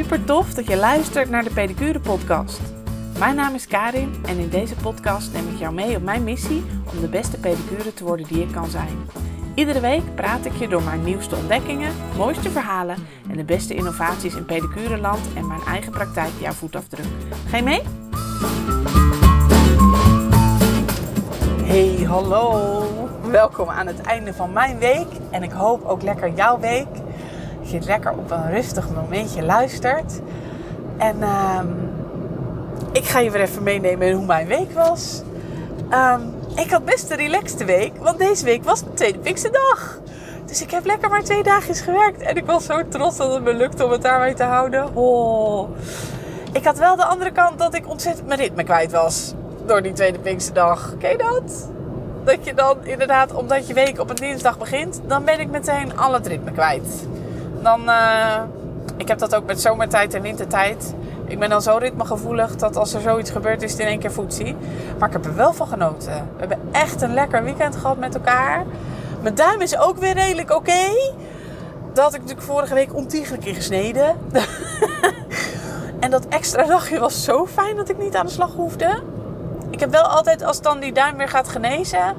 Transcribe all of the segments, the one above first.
Super tof dat je luistert naar de Pedicure Podcast. Mijn naam is Karin en in deze podcast neem ik jou mee op mijn missie om de beste pedicure te worden die ik kan zijn. Iedere week praat ik je door mijn nieuwste ontdekkingen, mooiste verhalen en de beste innovaties in pedicureland en mijn eigen praktijk jouw voetafdruk. Ga je mee? Hey, hallo! Welkom aan het einde van mijn week en ik hoop ook lekker jouw week. Dat je lekker op een rustig momentje luistert. En uh, ik ga je weer even meenemen in hoe mijn week was. Um, ik had best een relaxte week, want deze week was mijn tweede Pinksterdag. Dus ik heb lekker maar twee dagjes gewerkt. En ik was zo trots dat het me lukte om het daarmee te houden. Oh. Ik had wel de andere kant dat ik ontzettend mijn ritme kwijt was. Door die tweede Pinksterdag. Ken je dat? Dat je dan inderdaad, omdat je week op een dinsdag begint, dan ben ik meteen al het ritme kwijt. Dan, uh, ik heb dat ook met zomertijd en wintertijd. Ik ben dan zo ritmegevoelig dat als er zoiets gebeurt, is het in één keer voetzie. Maar ik heb er wel van genoten. We hebben echt een lekker weekend gehad met elkaar. Mijn duim is ook weer redelijk oké. Dat had ik natuurlijk vorige week ontiegelijk in gesneden. en dat extra dagje was zo fijn dat ik niet aan de slag hoefde. Ik heb wel altijd, als dan die duim weer gaat genezen,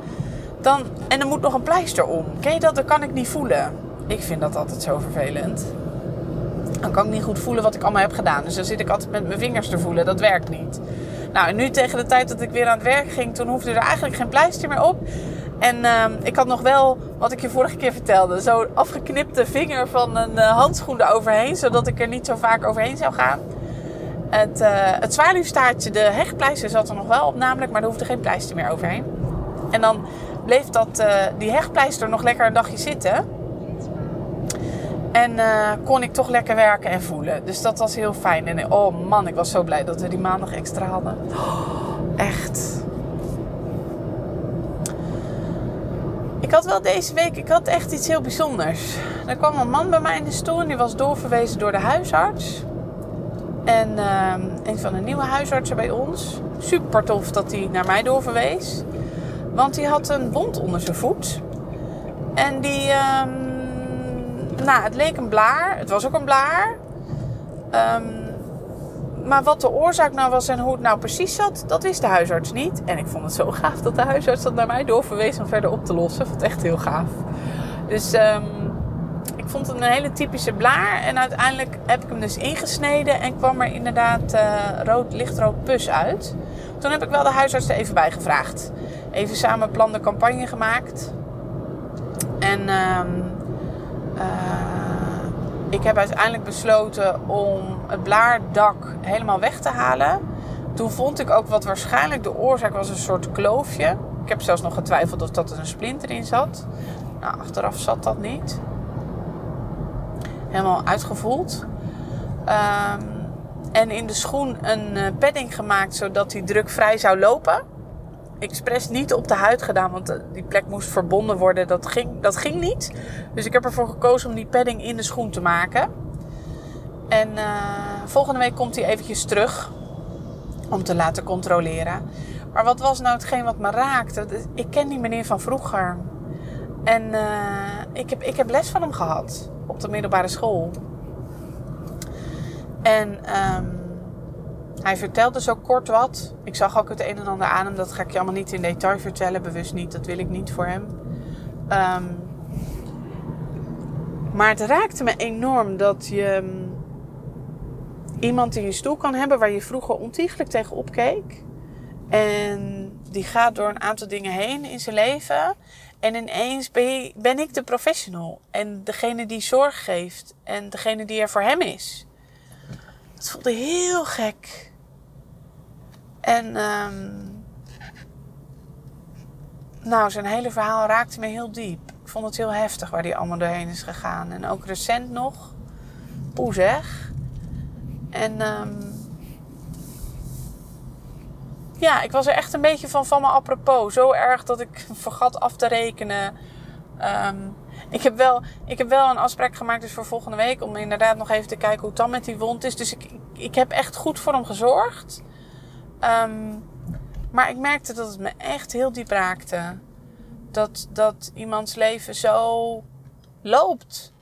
dan, en er moet nog een pleister om. Ken je dat? Dat kan ik niet voelen. Ik vind dat altijd zo vervelend. Dan kan ik niet goed voelen wat ik allemaal heb gedaan. Dus dan zit ik altijd met mijn vingers te voelen. Dat werkt niet. Nou, en nu tegen de tijd dat ik weer aan het werk ging, toen hoefde er eigenlijk geen pleister meer op. En uh, ik had nog wel, wat ik je vorige keer vertelde, zo'n afgeknipte vinger van een uh, handschoen eroverheen, zodat ik er niet zo vaak overheen zou gaan. Het, uh, het zwaluwstaartje, de hechtpleister zat er nog wel op namelijk, maar er hoefde geen pleister meer overheen. En dan bleef dat, uh, die hechtpleister nog lekker een dagje zitten. En uh, kon ik toch lekker werken en voelen. Dus dat was heel fijn. En oh man, ik was zo blij dat we die maandag extra hadden. Echt. Ik had wel deze week, ik had echt iets heel bijzonders. Er kwam een man bij mij in de stoel en die was doorverwezen door de huisarts. En uh, een van de nieuwe huisartsen bij ons. Super tof dat hij naar mij doorverwees. Want die had een wond onder zijn voet. En die... Uh, nou, het leek een blaar. Het was ook een blaar. Um, maar wat de oorzaak nou was en hoe het nou precies zat, dat wist de huisarts niet. En ik vond het zo gaaf dat de huisarts dat naar mij doorverwees om verder op te lossen. Ik vond het echt heel gaaf. Dus um, ik vond het een hele typische blaar. En uiteindelijk heb ik hem dus ingesneden en kwam er inderdaad uh, rood, lichtrood pus uit. Toen heb ik wel de huisarts er even bij gevraagd. Even samen plan de campagne gemaakt. En... Um, uh, ik heb uiteindelijk besloten om het blaardak helemaal weg te halen. Toen vond ik ook wat waarschijnlijk de oorzaak was een soort kloofje. Ik heb zelfs nog getwijfeld of dat er een splinter in zat. Nou, achteraf zat dat niet. Helemaal uitgevoeld. Um, en in de schoen een padding gemaakt zodat die drukvrij zou lopen expres niet op de huid gedaan, want die plek moest verbonden worden. Dat ging, dat ging niet. Dus ik heb ervoor gekozen om die padding in de schoen te maken. En uh, volgende week komt hij eventjes terug om te laten controleren. Maar wat was nou hetgeen wat me raakte? Ik ken die meneer van vroeger. En uh, ik, heb, ik heb les van hem gehad op de middelbare school. En um, hij vertelde zo kort wat. Ik zag ook het een en ander aan hem. Dat ga ik je allemaal niet in detail vertellen. Bewust niet. Dat wil ik niet voor hem. Um, maar het raakte me enorm dat je um, iemand in je stoel kan hebben waar je vroeger ontiegelijk tegen opkeek. En die gaat door een aantal dingen heen in zijn leven. En ineens ben, ben ik de professional. En degene die zorg geeft. En degene die er voor hem is. Het voelde heel gek. En um, nou, zijn hele verhaal raakte me heel diep. Ik vond het heel heftig waar hij allemaal doorheen is gegaan. En ook recent nog. Poe zeg. En um, ja, ik was er echt een beetje van van me apropos. Zo erg dat ik vergat af te rekenen. Um, ik, heb wel, ik heb wel een afspraak gemaakt dus voor volgende week. Om inderdaad nog even te kijken hoe het dan met die wond is. Dus ik, ik heb echt goed voor hem gezorgd. Um, maar ik merkte dat het me echt heel diep raakte. Dat, dat iemands leven zo loopt.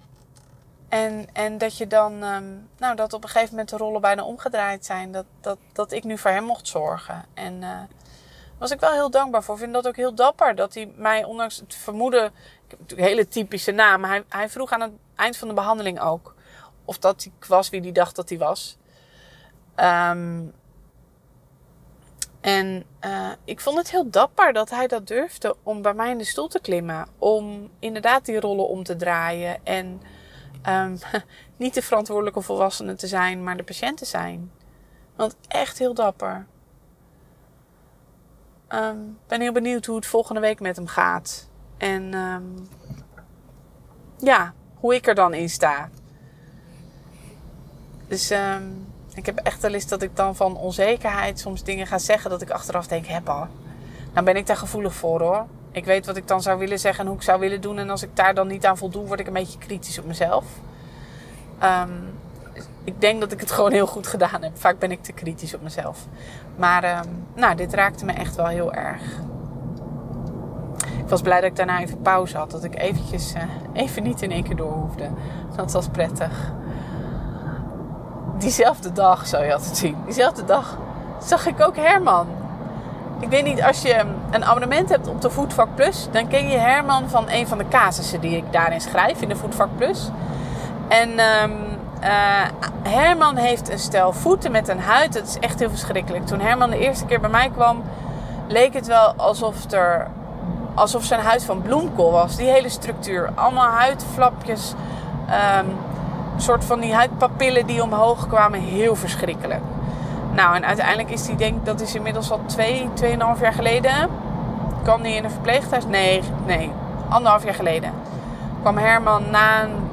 En, en dat je dan, ehm, nou, dat op een gegeven moment de rollen bijna omgedraaid zijn. Dat, dat, dat ik nu voor hem mocht zorgen. En uh, was ik wel heel dankbaar voor. Ik vind dat ook heel dapper. Dat hij mij, ondanks het vermoeden, ik heb natuurlijk een hele typische naam. Hij, hij vroeg aan het eind van de behandeling ook. Of dat ik was wie hij dacht dat hij was. Um, en uh, ik vond het heel dapper dat hij dat durfde om bij mij in de stoel te klimmen. Om inderdaad die rollen om te draaien. En um, niet de verantwoordelijke volwassene te zijn, maar de patiënt te zijn. Want echt heel dapper. Ik um, ben heel benieuwd hoe het volgende week met hem gaat. En um, ja, hoe ik er dan in sta. Dus ik heb echt wel eens dat ik dan van onzekerheid soms dingen ga zeggen dat ik achteraf denk, heb al. Nou ben ik daar gevoelig voor hoor. Ik weet wat ik dan zou willen zeggen en hoe ik zou willen doen. En als ik daar dan niet aan voldoe, word ik een beetje kritisch op mezelf. Um, ik denk dat ik het gewoon heel goed gedaan heb. Vaak ben ik te kritisch op mezelf. Maar um, nou, dit raakte me echt wel heel erg. Ik was blij dat ik daarna even pauze had. Dat ik eventjes uh, even niet in één keer door hoefde. Dat was prettig diezelfde dag, zou je altijd zien. Diezelfde dag zag ik ook Herman. Ik weet niet, als je een abonnement hebt op de Voetvak Plus, dan ken je Herman van een van de casussen die ik daarin schrijf in de Voetvak Plus. En um, uh, Herman heeft een stel voeten met een huid. Dat is echt heel verschrikkelijk. Toen Herman de eerste keer bij mij kwam, leek het wel alsof, er, alsof zijn huid van bloemkool was. Die hele structuur. Allemaal huidflapjes. Um, soort van die huidpapillen die omhoog kwamen, heel verschrikkelijk. Nou, en uiteindelijk is die, denk dat is inmiddels al twee, tweeënhalf jaar geleden. Kwam die in een verpleeghuis? Nee, nee, anderhalf jaar geleden. Kwam Herman na een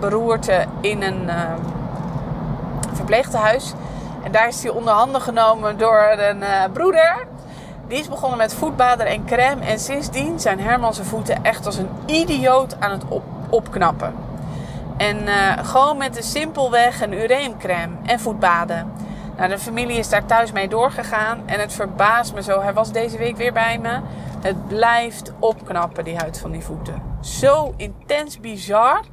beroerte in een uh, verpleeghuis. En daar is hij onder handen genomen door een uh, broeder. Die is begonnen met voetbaden en crème. En sindsdien zijn Herman zijn voeten echt als een idioot aan het op opknappen. En uh, gewoon met een simpelweg een ureumcrème en voetbaden. Nou, de familie is daar thuis mee doorgegaan. En het verbaast me zo. Hij was deze week weer bij me. Het blijft opknappen, die huid van die voeten. Zo intens bizar.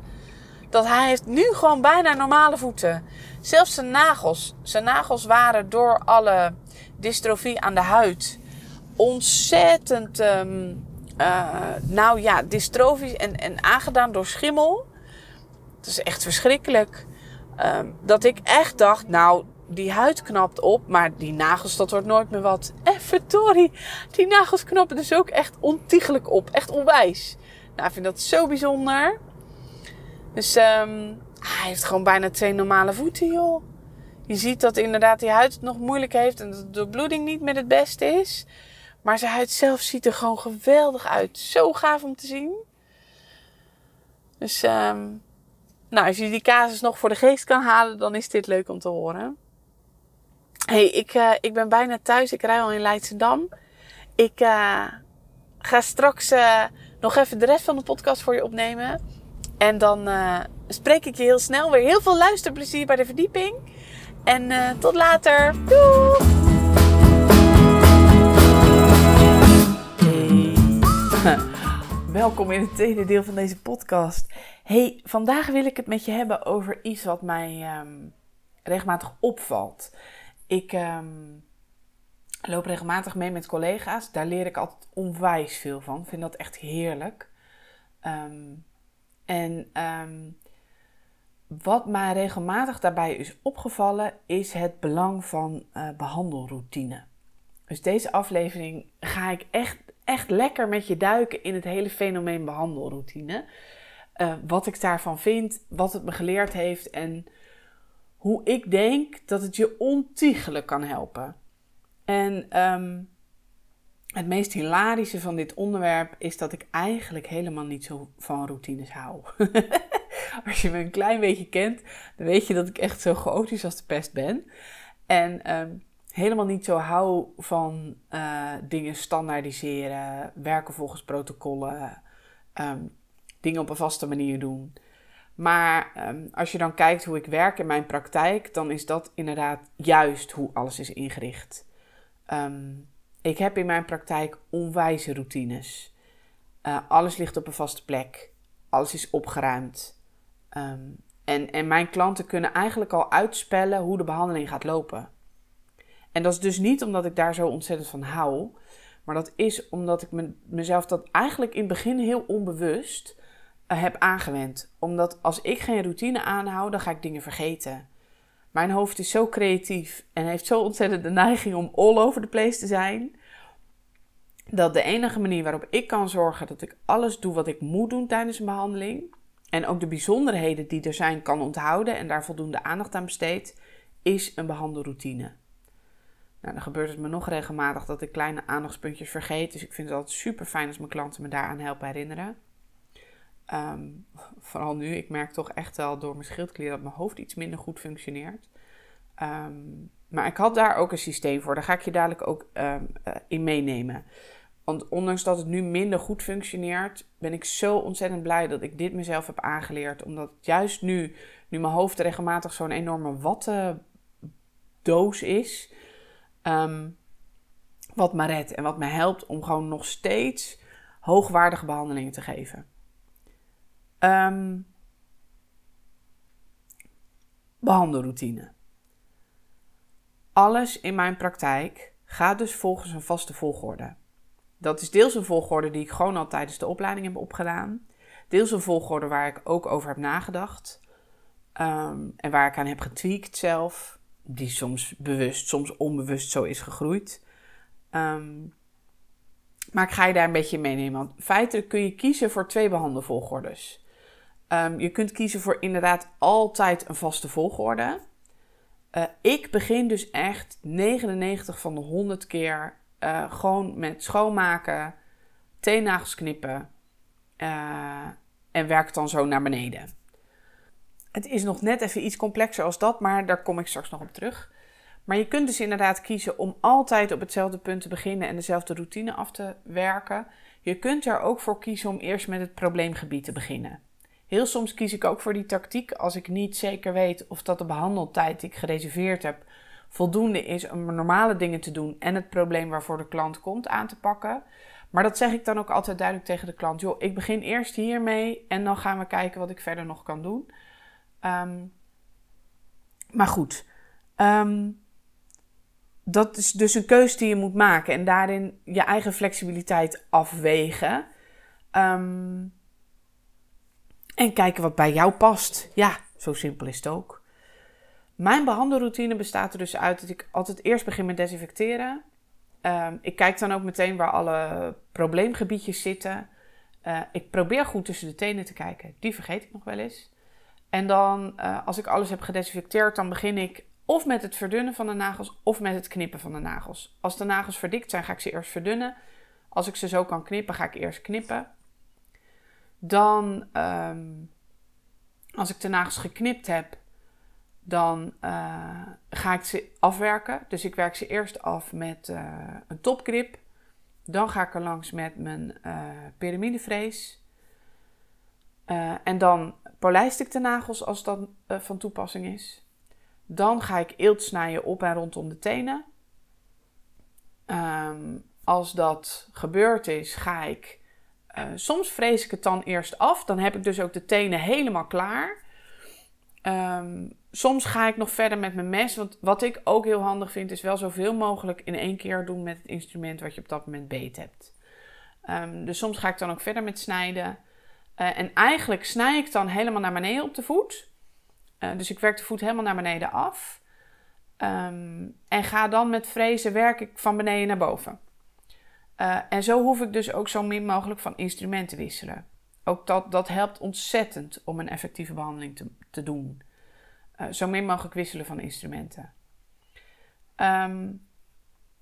Dat hij heeft nu gewoon bijna normale voeten. Zelfs zijn nagels. Zijn nagels waren door alle dystrofie aan de huid ontzettend, um, uh, nou ja, dystrofisch en, en aangedaan door schimmel. Het is echt verschrikkelijk. Um, dat ik echt dacht, nou, die huid knapt op, maar die nagels, dat wordt nooit meer wat. En verdorie, die nagels knappen dus ook echt ontiegelijk op. Echt onwijs. Nou, ik vind dat zo bijzonder. Dus um, hij heeft gewoon bijna twee normale voeten, joh. Je ziet dat inderdaad die huid het nog moeilijk heeft en dat de bloeding niet met het beste is. Maar zijn huid zelf ziet er gewoon geweldig uit. Zo gaaf om te zien. Dus um, nou, als je die casus nog voor de geest kan halen, dan is dit leuk om te horen. hey, ik, uh, ik ben bijna thuis. Ik rij al in Leidschendam. Ik uh, ga straks uh, nog even de rest van de podcast voor je opnemen. En dan spreek ik je heel snel weer. Heel veel luisterplezier bij de verdieping. En tot later. Doei! Welkom in het tweede deel van deze podcast. Hey, vandaag wil ik het met je hebben over iets wat mij um, regelmatig opvalt. Ik um, loop regelmatig mee met collega's. Daar leer ik altijd onwijs veel van. Ik vind dat echt heerlijk. Um, en wat mij regelmatig daarbij is opgevallen, is het belang van uh, behandelroutine. Dus deze aflevering ga ik echt, echt lekker met je duiken in het hele fenomeen behandelroutine. Uh, wat ik daarvan vind, wat het me geleerd heeft en hoe ik denk dat het je ontiegelijk kan helpen. En um, het meest hilarische van dit onderwerp is dat ik eigenlijk helemaal niet zo van routines hou. als je me een klein beetje kent, dan weet je dat ik echt zo chaotisch als de pest ben. En um, helemaal niet zo hou van uh, dingen standaardiseren, werken volgens protocollen. Um, dingen op een vaste manier doen. Maar um, als je dan kijkt hoe ik werk in mijn praktijk, dan is dat inderdaad juist hoe alles is ingericht. Um, ik heb in mijn praktijk onwijze routines. Uh, alles ligt op een vaste plek. Alles is opgeruimd. En, en mijn klanten kunnen eigenlijk al uitspellen hoe de behandeling gaat lopen. En dat is dus niet omdat ik daar zo ontzettend van hou. Maar dat is omdat ik me, mezelf dat eigenlijk in het begin heel onbewust uh, heb aangewend. Omdat als ik geen routine aanhoud, dan ga ik dingen vergeten. Mijn hoofd is zo creatief en heeft zo ontzettend de neiging om all over the place te zijn. Dat de enige manier waarop ik kan zorgen dat ik alles doe wat ik moet doen tijdens een behandeling. En ook de bijzonderheden die er zijn kan onthouden en daar voldoende aandacht aan besteed, is een behandelroutine. Nou, dan gebeurt het me nog regelmatig dat ik kleine aandachtspuntjes vergeet. Dus ik vind het altijd super fijn als mijn klanten me daaraan helpen herinneren. Ehm, vooral nu, ik merk toch echt wel door mijn schildklier dat mijn hoofd iets minder goed functioneert. Ehm, maar ik had daar ook een systeem voor. Daar ga ik je dadelijk ook ehm, eh, in meenemen. Want ondanks dat het nu minder goed functioneert, ben ik zo ontzettend blij dat ik dit mezelf heb aangeleerd. Omdat juist nu, nu mijn hoofd regelmatig zo'n enorme wattendoos is, wat me redt en wat me helpt om gewoon nog steeds hoogwaardige behandelingen te geven. Um, behandelroutine. Alles in mijn praktijk gaat dus volgens een vaste volgorde. Dat is deels een volgorde die ik gewoon al tijdens de opleiding heb opgedaan. Deels een volgorde waar ik ook over heb nagedacht. Um, en waar ik aan heb getweakt zelf. Die soms bewust, soms onbewust zo is gegroeid. Um, maar ik ga je daar een beetje meenemen. Want feitelijk kun je kiezen voor twee behandelvolgordes. Um, je kunt kiezen voor inderdaad altijd een vaste volgorde. Uh, ik begin dus echt 99 van de 100 keer uh, gewoon met schoonmaken, teennagels knippen uh, en werk dan zo naar beneden. Het is nog net even iets complexer als dat, maar daar kom ik straks nog op terug. Maar je kunt dus inderdaad kiezen om altijd op hetzelfde punt te beginnen en dezelfde routine af te werken. Je kunt er ook voor kiezen om eerst met het probleemgebied te beginnen. Heel soms kies ik ook voor die tactiek als ik niet zeker weet of dat de behandeltijd die ik gereserveerd heb voldoende is om normale dingen te doen en het probleem waarvoor de klant komt aan te pakken. Maar dat zeg ik dan ook altijd duidelijk tegen de klant. Joh, ik begin eerst hiermee en dan gaan we kijken wat ik verder nog kan doen. Um, maar goed, um, dat is dus een keuze die je moet maken en daarin je eigen flexibiliteit afwegen. Um, en kijken wat bij jou past. Ja, zo simpel is het ook. Mijn behandelroutine bestaat er dus uit dat ik altijd eerst begin met desinfecteren. Ik kijk dan ook meteen waar alle probleemgebiedjes zitten. Uh, ik probeer goed tussen de tenen te kijken. Die vergeet ik nog wel eens. En dan, uh, als ik alles heb gedesinfecteerd, dan begin ik of met het verdunnen van de nagels of met het knippen van de nagels. Als de nagels verdikt zijn, ga ik ze eerst verdunnen. Als ik ze zo kan knippen, ga ik eerst knippen. Dan, um, als ik de nagels geknipt heb, dan uh, ga ik ze afwerken. Dus ik werk ze eerst af met uh, een topgrip. Dan ga ik er langs met mijn uh, piramidevrees. en dan polijst ik de nagels als dat van toepassing is. Dan ga ik eelt snijden op en rondom de tenen. Um, als dat gebeurd is, ga ik uh, soms vrees ik het dan eerst af. Dan heb ik dus ook de tenen helemaal klaar. Um, soms ga ik nog verder met mijn mes. Want wat ik ook heel handig vind, is wel zoveel mogelijk in één keer doen met het instrument wat je op dat moment beet hebt. Um, dus soms ga ik dan ook verder met snijden. Uh, en eigenlijk snij ik dan helemaal naar beneden op de voet. Uh, dus ik werk de voet helemaal naar beneden af. Um, en ga dan met frezen werk ik van beneden naar boven. Uh, en zo hoef ik dus ook zo min mogelijk van instrument te wisselen. Ook dat, dat helpt ontzettend om een effectieve behandeling te, te doen. Zo min mogelijk wisselen van instrumenten. Um,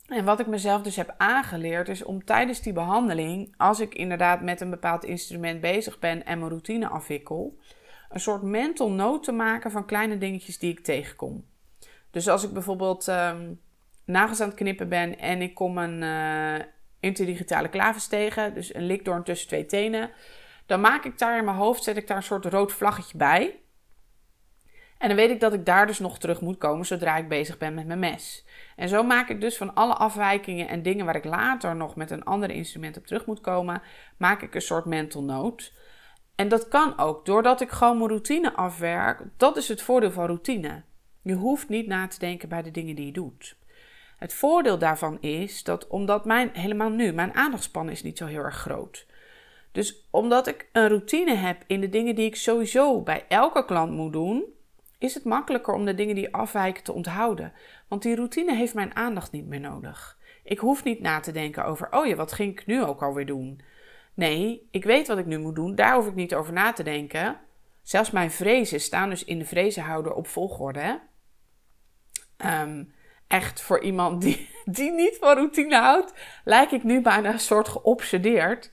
en wat ik mezelf dus heb aangeleerd is om tijdens die behandeling, als ik inderdaad met een bepaald instrument bezig ben en mijn routine afwikkel, een soort mental note te maken van kleine dingetjes die ik tegenkom. Dus als ik bijvoorbeeld um, nagels aan het knippen ben en ik kom een, uh, interdigitale klavers tegen, dus een likdoorn tussen twee tenen. Dan maak ik daar in mijn hoofd, zet ik daar een soort rood vlaggetje bij. En dan weet ik dat ik daar dus nog terug moet komen zodra ik bezig ben met mijn mes. En zo maak ik dus van alle afwijkingen en dingen waar ik later nog met een ander instrument op terug moet komen, maak ik een soort mental note. En dat kan ook doordat ik gewoon mijn routine afwerk. Dat is het voordeel van routine. Je hoeft niet na te denken bij de dingen die je doet. Het voordeel daarvan is dat omdat mijn, helemaal nu, mijn aandachtspan is niet zo heel erg groot. Dus omdat ik een routine heb in de dingen die ik sowieso bij elke klant moet doen, is het makkelijker om de dingen die afwijken te onthouden. Want die routine heeft mijn aandacht niet meer nodig. Ik hoef niet na te denken over, oh ja, wat ging ik nu ook alweer doen? Nee, ik weet wat ik nu moet doen, daar hoef ik niet over na te denken. Zelfs mijn vrezen staan dus in de vrezenhouder op volgorde. Ehm, echt voor iemand die, die niet van routine houdt, lijk ik nu bijna een soort geobsedeerd.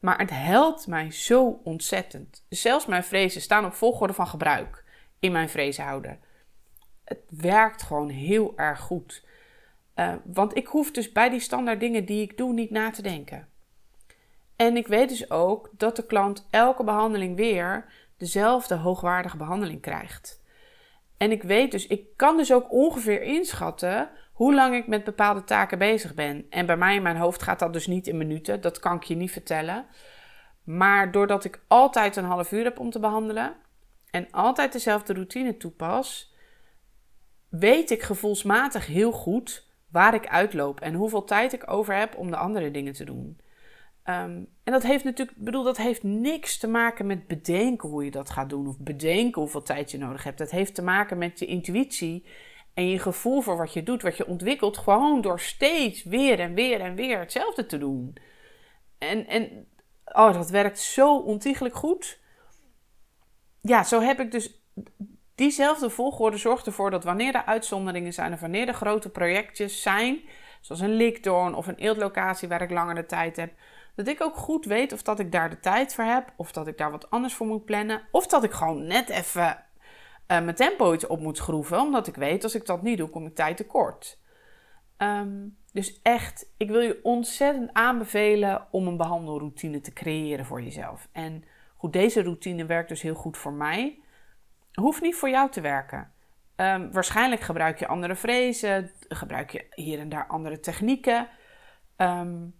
Maar het helpt mij zo ontzettend. Zelfs mijn vrezen staan op volgorde van gebruik in mijn vrezenhouder. Het werkt gewoon heel erg goed. Uh, want ik hoef dus bij die standaard dingen die ik doe niet na te denken. En ik weet dus ook dat de klant elke behandeling weer dezelfde hoogwaardige behandeling krijgt. En ik weet dus, ik kan dus ook ongeveer inschatten hoe lang ik met bepaalde taken bezig ben. En bij mij in mijn hoofd gaat dat dus niet in minuten, dat kan ik je niet vertellen. Maar doordat ik altijd een half uur heb om te behandelen en altijd dezelfde routine toepas, weet ik gevoelsmatig heel goed waar ik uitloop en hoeveel tijd ik over heb om de andere dingen te doen. Ehm, en dat heeft natuurlijk, bedoel, dat heeft niks te maken met bedenken hoe je dat gaat doen of bedenken hoeveel tijd je nodig hebt. Dat heeft te maken met je intuïtie en je gevoel voor wat je doet, wat je ontwikkelt, gewoon door steeds weer en weer en weer hetzelfde te doen. En, en oh, dat werkt zo ontiegelijk goed. Ja, zo heb ik dus diezelfde volgorde zorgt ervoor dat wanneer er uitzonderingen zijn of wanneer er grote projectjes zijn, zoals een likdoorn of een eeltlocatie waar ik langer de tijd heb, dat ik ook goed weet of dat ik daar de tijd voor heb, of dat ik daar wat anders voor moet plannen, of dat ik gewoon net even uh, mijn tempo iets op moet schroeven, omdat ik weet als ik dat niet doe, kom ik tijd tekort. Um, dus echt, ik wil je ontzettend aanbevelen om een behandelroutine te creëren voor jezelf. En goed, deze routine werkt dus heel goed voor mij. Hoeft niet voor jou te werken. Um, waarschijnlijk gebruik je andere frezen, gebruik je hier en daar andere technieken. Um,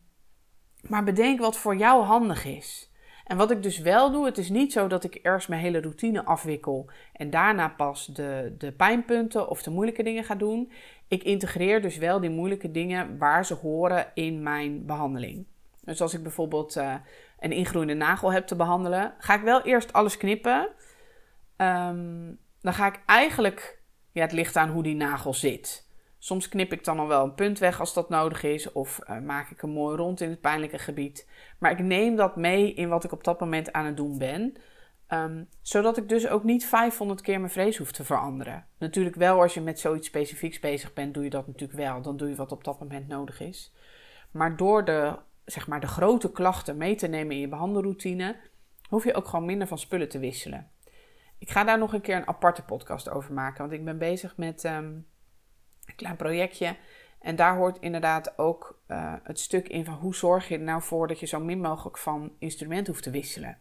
maar bedenk wat voor jou handig is. En wat ik dus wel doe, het is niet zo dat ik eerst mijn hele routine afwikkel en daarna pas de, de pijnpunten of de moeilijke dingen ga doen. Ik integreer dus wel die moeilijke dingen waar ze horen in mijn behandeling. Dus als ik bijvoorbeeld uh, een ingroeiende nagel heb te behandelen, ga ik wel eerst alles knippen. Um, dan ga ik eigenlijk, ja, het ligt aan hoe die nagel zit. Soms knip ik dan al wel een punt weg als dat nodig is, of uh, maak ik een mooi rond in het pijnlijke gebied. Maar ik neem dat mee in wat ik op dat moment aan het doen ben. Um, zodat ik dus ook niet 500 keer mijn vrees hoef te veranderen. Natuurlijk wel als je met zoiets specifieks bezig bent, doe je dat natuurlijk wel. Dan doe je wat op dat moment nodig is. Maar door de, zeg maar, de grote klachten mee te nemen in je behandelroutine, hoef je ook gewoon minder van spullen te wisselen. Ik ga daar nog een keer een aparte podcast over maken, want ik ben bezig met um, een klein projectje. En daar hoort inderdaad ook uh, het stuk in van hoe zorg je er nou voor dat je zo min mogelijk van instrument hoeft te wisselen.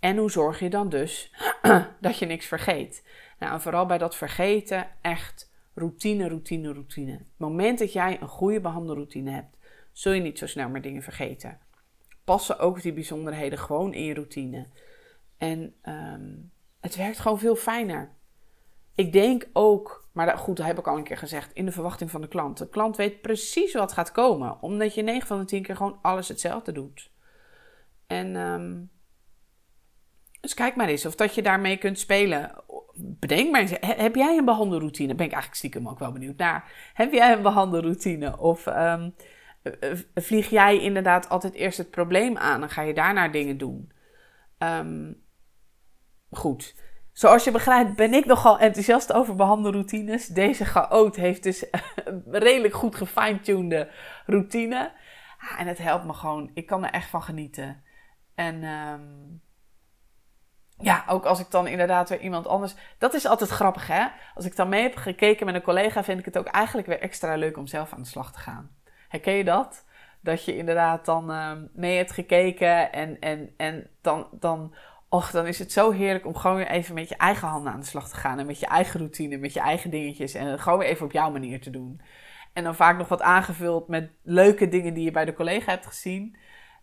En hoe zorg je dan dus dat je niks vergeet? Nou, en vooral bij dat vergeten echt routine, routine, routine. Het moment dat jij een goede behandelroutine hebt, zul je niet zo snel meer dingen vergeten. Passen ook die bijzonderheden gewoon in je routine. En um, het werkt gewoon veel fijner. Ik denk ook, maar dat, goed, dat heb ik al een keer gezegd, in de verwachting van de klant. De klant weet precies wat gaat komen, omdat je 9 van de 10 keer gewoon alles hetzelfde doet. En um, dus kijk maar eens of dat je daarmee kunt spelen. Bedenk maar eens, heb jij een behandelroutine? Ben ik eigenlijk stiekem ook wel benieuwd naar. Heb jij een behandelroutine? Of um, vlieg jij inderdaad altijd eerst het probleem aan en ga je daarna dingen doen? Um, goed. Zoals je begrijpt ben ik nogal enthousiast over behandelroutines. Deze chaot heeft dus een redelijk goed gefine-tuned routine. Ah, en het helpt me gewoon. Ik kan er echt van genieten. En um, ja, ook als ik dan inderdaad weer iemand anders. Dat is altijd grappig, hè? Als ik dan mee heb gekeken met een collega, vind ik het ook eigenlijk weer extra leuk om zelf aan de slag te gaan. Herken je dat? Dat je inderdaad dan uh, mee hebt gekeken en, en, en dan, dan, och, dan is het zo heerlijk om gewoon weer even met je eigen handen aan de slag te gaan. En met je eigen routine, met je eigen dingetjes. En gewoon weer even op jouw manier te doen. En dan vaak nog wat aangevuld met leuke dingen die je bij de collega hebt gezien.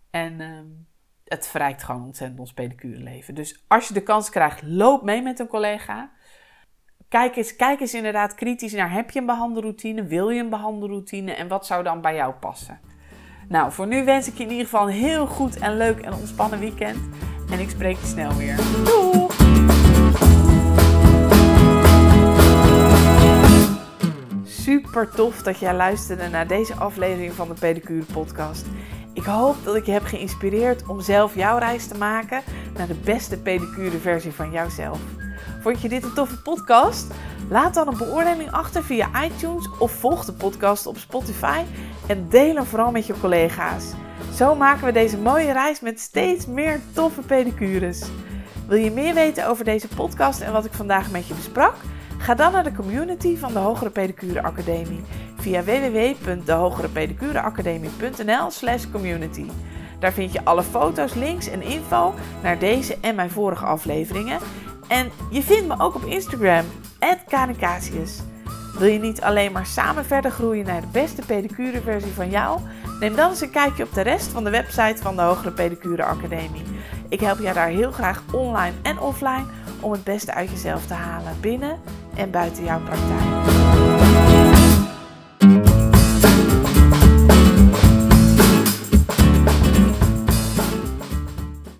En. Uh, het verrijkt gewoon ontzettend ons pedicure leven. Dus als je de kans krijgt, loop mee met een collega. Kijk eens, kijk eens inderdaad kritisch naar, heb je een behandelroutine? Wil je een behandelroutine? En wat zou dan bij jou passen? Nou, voor nu wens ik je in ieder geval een heel goed en leuk en ontspannen weekend. En ik spreek je snel weer. Doei! Super tof dat jij luisterde naar deze aflevering van de Pedicure Podcast. Ik hoop dat ik je heb geïnspireerd om zelf jouw reis te maken naar de beste pedicure versie van jouzelf. Vond je dit een toffe podcast? Laat dan een beoordeling achter via iTunes of volg de podcast op Spotify en deel hem vooral met je collega's. Zo maken we deze mooie reis met steeds meer toffe pedicures. Wil je meer weten over deze podcast en wat ik vandaag met je besprak? Ga dan naar de community van de Hogere Pedicure Academie via www.dehogerepedicureacademie.nl slash community. Daar vind je alle foto's, links en info naar deze en mijn vorige afleveringen. En je vindt me ook op Instagram, @kanikasius. Wil je niet alleen maar samen verder groeien naar de beste pedicure versie van jou? Neem dan eens een kijkje op de rest van de website van de Hogere Pedicure Academie. Ik help jou daar heel graag online en offline om het beste uit jezelf te halen binnen en buiten jouw praktijk.